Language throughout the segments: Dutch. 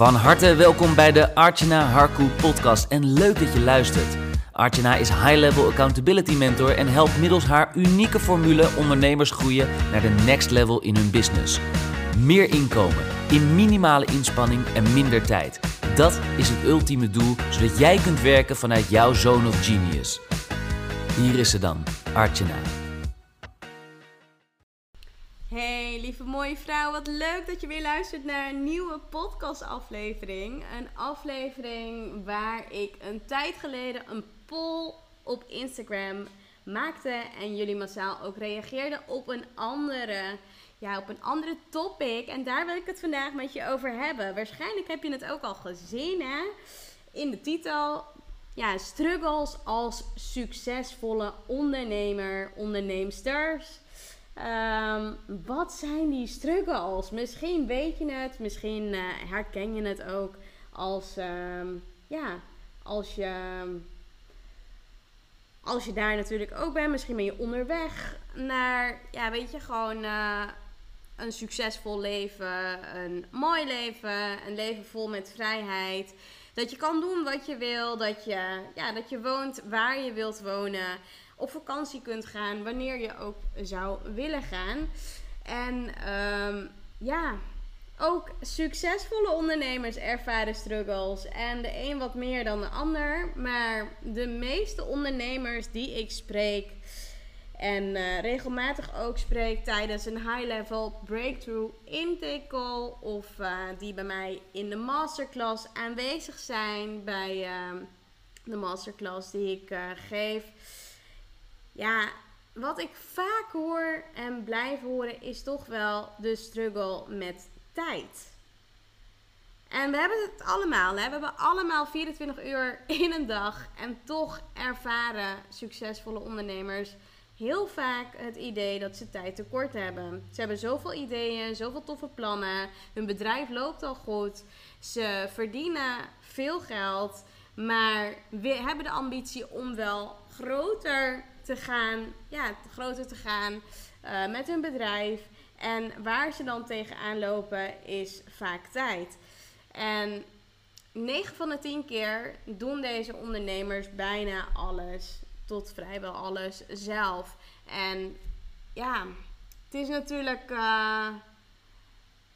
Van harte welkom bij de Archana Harku podcast en leuk dat je luistert. Archana is high-level accountability mentor en helpt middels haar unieke formule ondernemers groeien naar de next level in hun business. Meer inkomen, in minimale inspanning en minder tijd. Dat is het ultieme doel, zodat jij kunt werken vanuit jouw zone of genius. Hier is ze dan, Archana. Lieve mooie vrouw, wat leuk dat je weer luistert naar een nieuwe podcastaflevering. Een aflevering waar ik een tijd geleden een poll op Instagram maakte en jullie massaal ook reageerden op een andere, ja, op een andere topic. En daar wil ik het vandaag met je over hebben. Waarschijnlijk heb je het ook al gezien hè? in de titel. Ja, struggles als succesvolle ondernemer, onderneemsters. Um, wat zijn die struggles? Misschien weet je het, misschien uh, herken je het ook als, um, ja, als je, als je daar natuurlijk ook bent. Misschien ben je onderweg naar, ja, weet je, gewoon uh, een succesvol leven, een mooi leven, een leven vol met vrijheid. Dat je kan doen wat je wil, dat je, ja, dat je woont waar je wilt wonen op vakantie kunt gaan wanneer je ook zou willen gaan. En um, ja, ook succesvolle ondernemers ervaren struggles. En de een wat meer dan de ander. Maar de meeste ondernemers die ik spreek. En uh, regelmatig ook spreek tijdens een high-level breakthrough intake call. Of uh, die bij mij in de masterclass aanwezig zijn. Bij uh, de masterclass die ik geef ja, wat ik vaak hoor en blijf horen is toch wel de struggle met tijd. En we hebben het allemaal. Hè? We hebben allemaal 24 uur in een dag. En toch ervaren succesvolle ondernemers heel vaak het idee dat ze tijd tekort hebben. Ze hebben zoveel ideeën, zoveel toffe plannen. Hun bedrijf loopt al goed. Ze verdienen veel geld. Maar we hebben de ambitie om wel groter te gaan, ja, groter te gaan uh, met hun bedrijf. En waar ze dan tegenaan lopen is vaak tijd. En 9 van de 10 keer doen deze ondernemers bijna alles, tot vrijwel alles zelf. En ja, het is natuurlijk. Uh,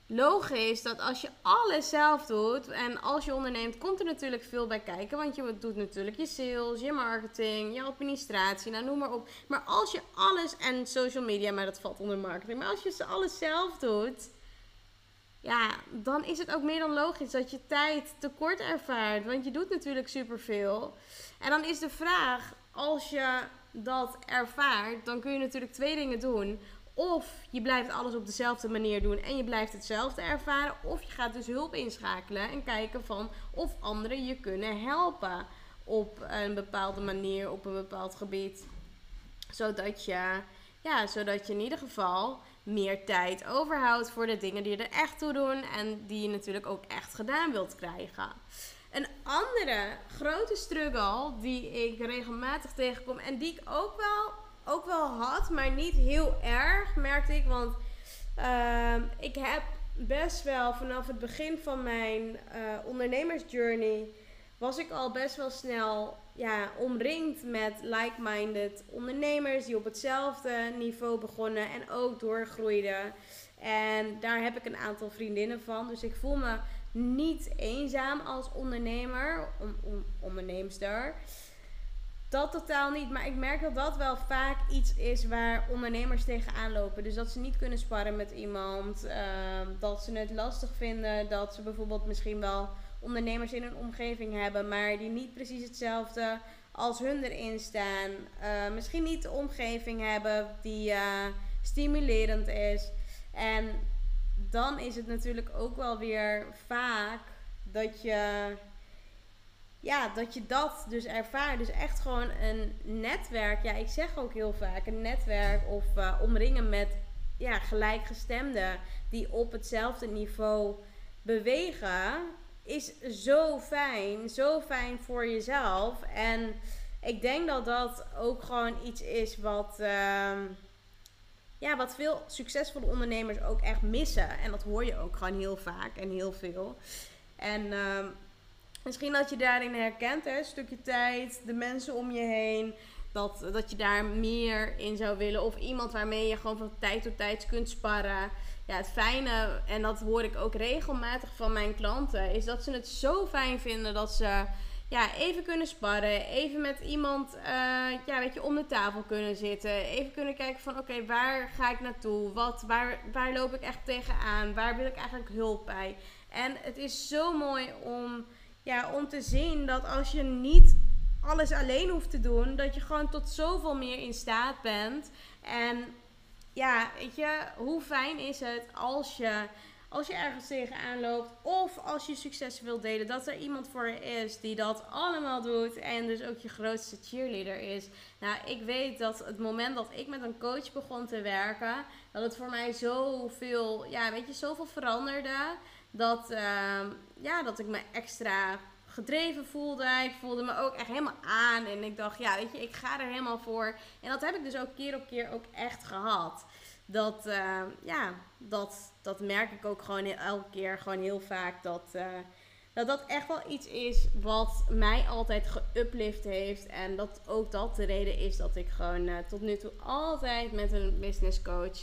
logisch dat als je alles zelf doet en als je onderneemt, komt er natuurlijk veel bij kijken. Want je doet natuurlijk je sales, je marketing, je administratie, nou noem maar op. Maar als je alles en social media, maar dat valt onder marketing, maar als je alles zelf doet, ja, dan is het ook meer dan logisch dat je tijd tekort ervaart. Want je doet natuurlijk superveel. En dan is de vraag, als je dat ervaart, dan kun je natuurlijk twee dingen doen. Of je blijft alles op dezelfde manier doen en je blijft hetzelfde ervaren. Of je gaat dus hulp inschakelen en kijken van of anderen je kunnen helpen op een bepaalde manier, op een bepaald gebied. Zodat je, ja, zodat je in ieder geval meer tijd overhoudt voor de dingen die er echt toe doen en die je natuurlijk ook echt gedaan wilt krijgen. Een andere grote struggle die ik regelmatig tegenkom en die ik ook wel ook wel had, maar niet heel erg, merkte ik. Want uh, ik heb best wel vanaf het begin van mijn uh, ondernemersjourney was ik al best wel snel ja, omringd met like-minded ondernemers die op hetzelfde niveau begonnen en ook doorgroeiden. En daar heb ik een aantal vriendinnen van. Dus ik voel me niet eenzaam als ondernemer, om, om, onderneemster. Dat totaal niet. Maar ik merk dat dat wel vaak iets is waar ondernemers tegenaan lopen. Dus dat ze niet kunnen sparren met iemand. Ehm, dat ze het lastig vinden. Dat ze bijvoorbeeld misschien wel ondernemers in hun omgeving hebben. Maar die niet precies hetzelfde als hun erin staan. Uh, misschien niet de omgeving hebben die uh, stimulerend is. En dan is het natuurlijk ook wel weer vaak dat je ja, dat je dat dus ervaart. Dus echt gewoon een netwerk. Ja, ik zeg ook heel vaak een netwerk of uh, omringen met ja, gelijkgestemden die op hetzelfde niveau bewegen. Is zo fijn. Zo fijn voor jezelf. En ik denk dat dat ook gewoon iets is wat. Uh, ja, wat veel succesvolle ondernemers ook echt missen. En dat hoor je ook gewoon heel vaak en heel veel. En ehm, misschien dat je daarin herkent, hè, een stukje tijd, de mensen om je heen. Dat, dat je daar meer in zou willen. Of iemand waarmee je gewoon van tijd tot tijd kunt sparren. Ja, het fijne, en dat hoor ik ook regelmatig van mijn klanten, is dat ze het zo fijn vinden dat ze ja, even kunnen sparren. Even met iemand uh, ja, weet je, om de tafel kunnen zitten. Even kunnen kijken van oké, waar ga ik naartoe? Wat, waar, waar loop ik echt tegenaan? Waar wil ik eigenlijk hulp bij? En het is zo mooi om, ja, om te zien dat als je niet alles alleen hoeft te doen, dat je gewoon tot zoveel meer in staat bent. En ja, weet je, hoe fijn is het als je als je ergens tegenaan loopt of als je succes wilt delen, dat er iemand voor je is die dat allemaal doet en dus ook je grootste cheerleader is. Nou, ik weet dat het moment dat ik met een coach begon te werken, dat het voor mij zoveel, ja, weet je, zoveel veranderde. Dat, uh, ja, dat ik me extra gedreven voelde. Ik voelde me ook echt helemaal aan. En ik dacht, ja, weet je, ik ga er helemaal voor. En dat heb ik dus ook keer op keer ook echt gehad. Dat, uh, ja, dat, dat merk ik ook gewoon elke keer, gewoon heel vaak. Dat, uh, dat dat echt wel iets is wat mij altijd geuplift heeft. En dat ook dat de reden is dat ik gewoon uh, tot nu toe altijd met een business coach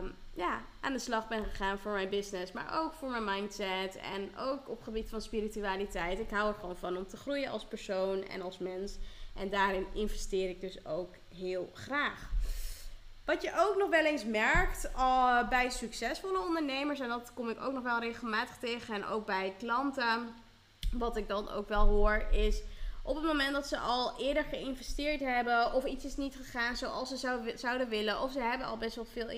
um, ja, aan de slag ben gegaan voor mijn business. Maar ook voor mijn mindset. En ook op gebied van spiritualiteit. Ik hou er gewoon van om te groeien als persoon en als mens. En daarin investeer ik dus ook heel graag. Wat je ook nog wel eens merkt uh, bij succesvolle ondernemers, en dat kom ik ook nog wel regelmatig tegen, en ook bij klanten, wat ik dan ook wel hoor, is op het moment dat ze al eerder geïnvesteerd hebben, of iets is niet gegaan zoals ze zou, zouden willen, of ze hebben al best wel veel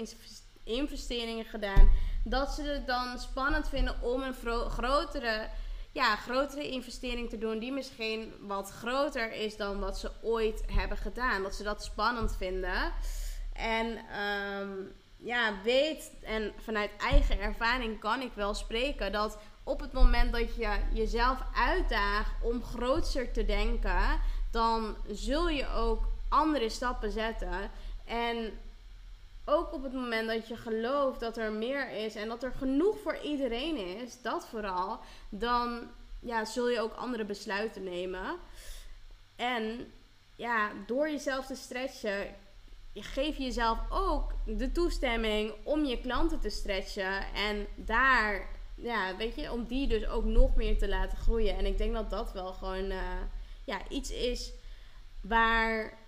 investeringen gedaan, dat ze het dan spannend vinden om een grotere, ja, grotere investering te doen, die misschien wat groter is dan wat ze ooit hebben gedaan. Dat ze dat spannend vinden. En um, ja, weet en vanuit eigen ervaring kan ik wel spreken dat op het moment dat je jezelf uitdaagt om groter te denken, dan zul je ook andere stappen zetten. En ook op het moment dat je gelooft dat er meer is en dat er genoeg voor iedereen is, dat vooral, dan ja, zul je ook andere besluiten nemen. En ja, door jezelf te stretchen geef jezelf ook de toestemming om je klanten te stretchen. En daar, ja, weet je, om die dus ook nog meer te laten groeien. En ik denk dat dat wel gewoon uh, ja, iets is waar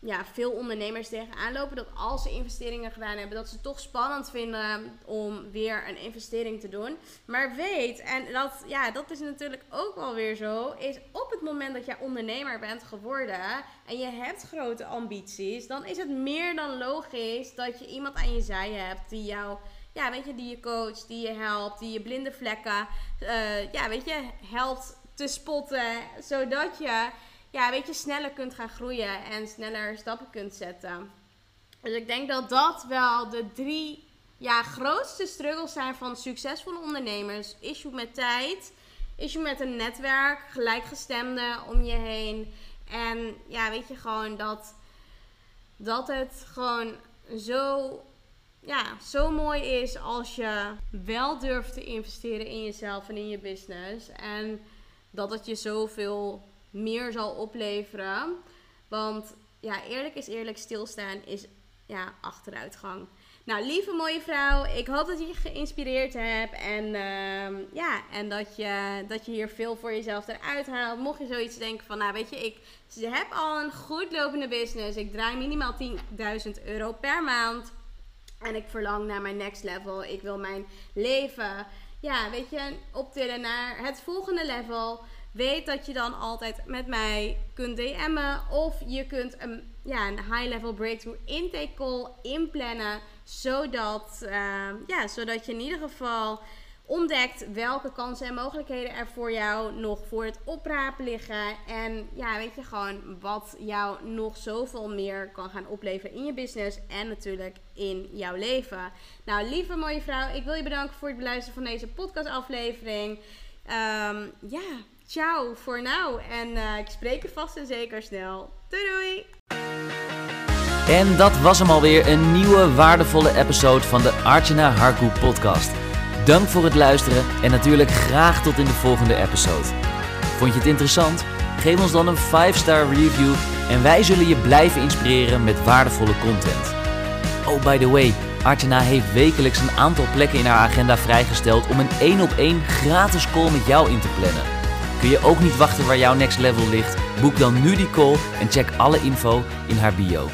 ja, veel ondernemers tegenaan lopen. Dat als ze investeringen gedaan hebben, dat ze toch spannend vinden om weer een investering te doen. Maar weet, en dat, ja, dat is natuurlijk ook wel weer zo, is op het moment dat jij ondernemer bent geworden en je hebt grote ambities, dan is het meer dan logisch dat je iemand aan je zij hebt die jou ja, weet je, die je coacht, die je helpt, die je blinde vlekken, uh, ja, weet je, helpt te spotten, zodat je ja, weet je, sneller kunt gaan groeien en sneller stappen kunt zetten. Dus ik denk dat dat wel de drie ja, grootste struggles zijn van succesvolle ondernemers. Issue met tijd, issue met een netwerk, gelijkgestemden om je heen. En ja, weet je, gewoon dat, dat het gewoon zo, ja, zo mooi is als je wel durft te investeren in jezelf en in je business. En dat het je zoveel meer zal opleveren. Want ja, eerlijk is eerlijk, stilstaan is ja, achteruitgang. Nou, lieve mooie vrouw, ik hoop dat je geïnspireerd hebt. En, uh, ja, en dat, je, dat je hier veel voor jezelf eruit haalt. Mocht je zoiets denken van, nou weet je, ik heb al een goed lopende business. Ik draai minimaal 10.000 euro per maand. En ik verlang naar mijn next level. Ik wil mijn leven, ja, weet je, optillen naar het volgende level. Weet dat je dan altijd met mij kunt DM'en. Of je kunt een, ja, een high-level breakthrough intake call inplannen. Zodat, uh, ja, zodat je in ieder geval ontdekt welke kansen en mogelijkheden er voor jou nog voor het oprapen liggen. En ja, weet je gewoon wat jou nog zoveel meer kan gaan opleveren in je business en natuurlijk in jouw leven. Nou, lieve mooie vrouw, ik wil je bedanken voor het beluisteren van deze podcastaflevering. Um, ja, ciao voor nou. En uh, ik spreek je vast en zeker snel. Doei doei! En dat was hem alweer, een nieuwe waardevolle episode van de Archana Harku podcast. Dank voor het luisteren en natuurlijk graag tot in de volgende episode. Vond je het interessant? Geef ons dan een 5-star review en wij zullen je blijven inspireren met waardevolle content. Oh, by the way, Artjana heeft wekelijks een aantal plekken in haar agenda vrijgesteld om een 1 op 1 gratis call met jou in te plannen. Kun je ook niet wachten waar jouw next level ligt? Boek dan nu die call en check alle info in haar bio.